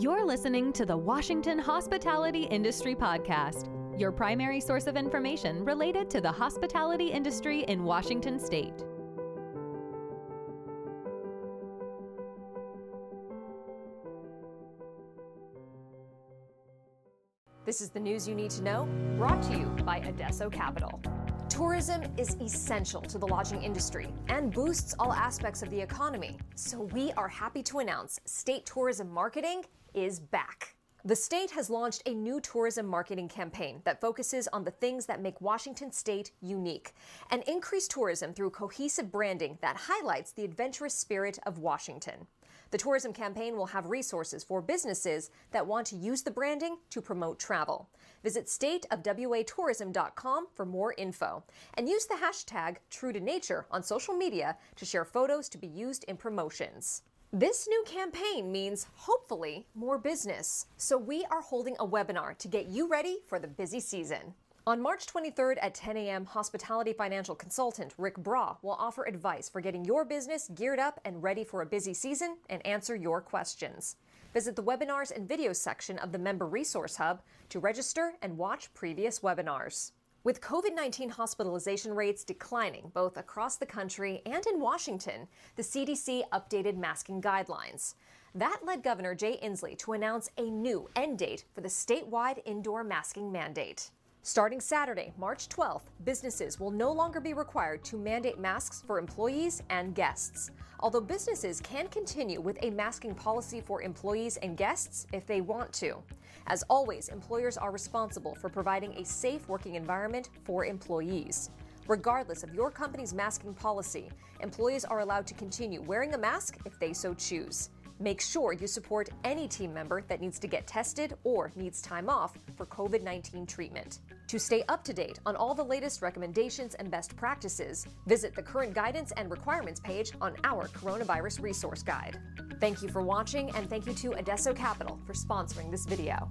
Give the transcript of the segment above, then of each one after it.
You're listening to the Washington Hospitality Industry Podcast, your primary source of information related to the hospitality industry in Washington state. This is the news you need to know, brought to you by Adesso Capital. Tourism is essential to the lodging industry and boosts all aspects of the economy. So we are happy to announce state tourism marketing is back. The state has launched a new tourism marketing campaign that focuses on the things that make Washington state unique and increase tourism through cohesive branding that highlights the adventurous spirit of Washington. The tourism campaign will have resources for businesses that want to use the branding to promote travel. Visit stateofwatourism.com for more info and use the hashtag True to Nature on social media to share photos to be used in promotions. This new campaign means, hopefully, more business. So we are holding a webinar to get you ready for the busy season. On March 23rd at 10 a.m., hospitality financial consultant Rick Bra will offer advice for getting your business geared up and ready for a busy season and answer your questions. Visit the webinars and videos section of the Member Resource Hub to register and watch previous webinars. With COVID 19 hospitalization rates declining both across the country and in Washington, the CDC updated masking guidelines. That led Governor Jay Inslee to announce a new end date for the statewide indoor masking mandate. Starting Saturday, March 12th, businesses will no longer be required to mandate masks for employees and guests. Although businesses can continue with a masking policy for employees and guests if they want to. As always, employers are responsible for providing a safe working environment for employees. Regardless of your company's masking policy, employees are allowed to continue wearing a mask if they so choose. Make sure you support any team member that needs to get tested or needs time off for COVID 19 treatment. To stay up to date on all the latest recommendations and best practices, visit the current guidance and requirements page on our Coronavirus Resource Guide. Thank you for watching, and thank you to Adesso Capital for sponsoring this video.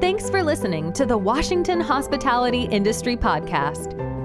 Thanks for listening to the Washington Hospitality Industry Podcast.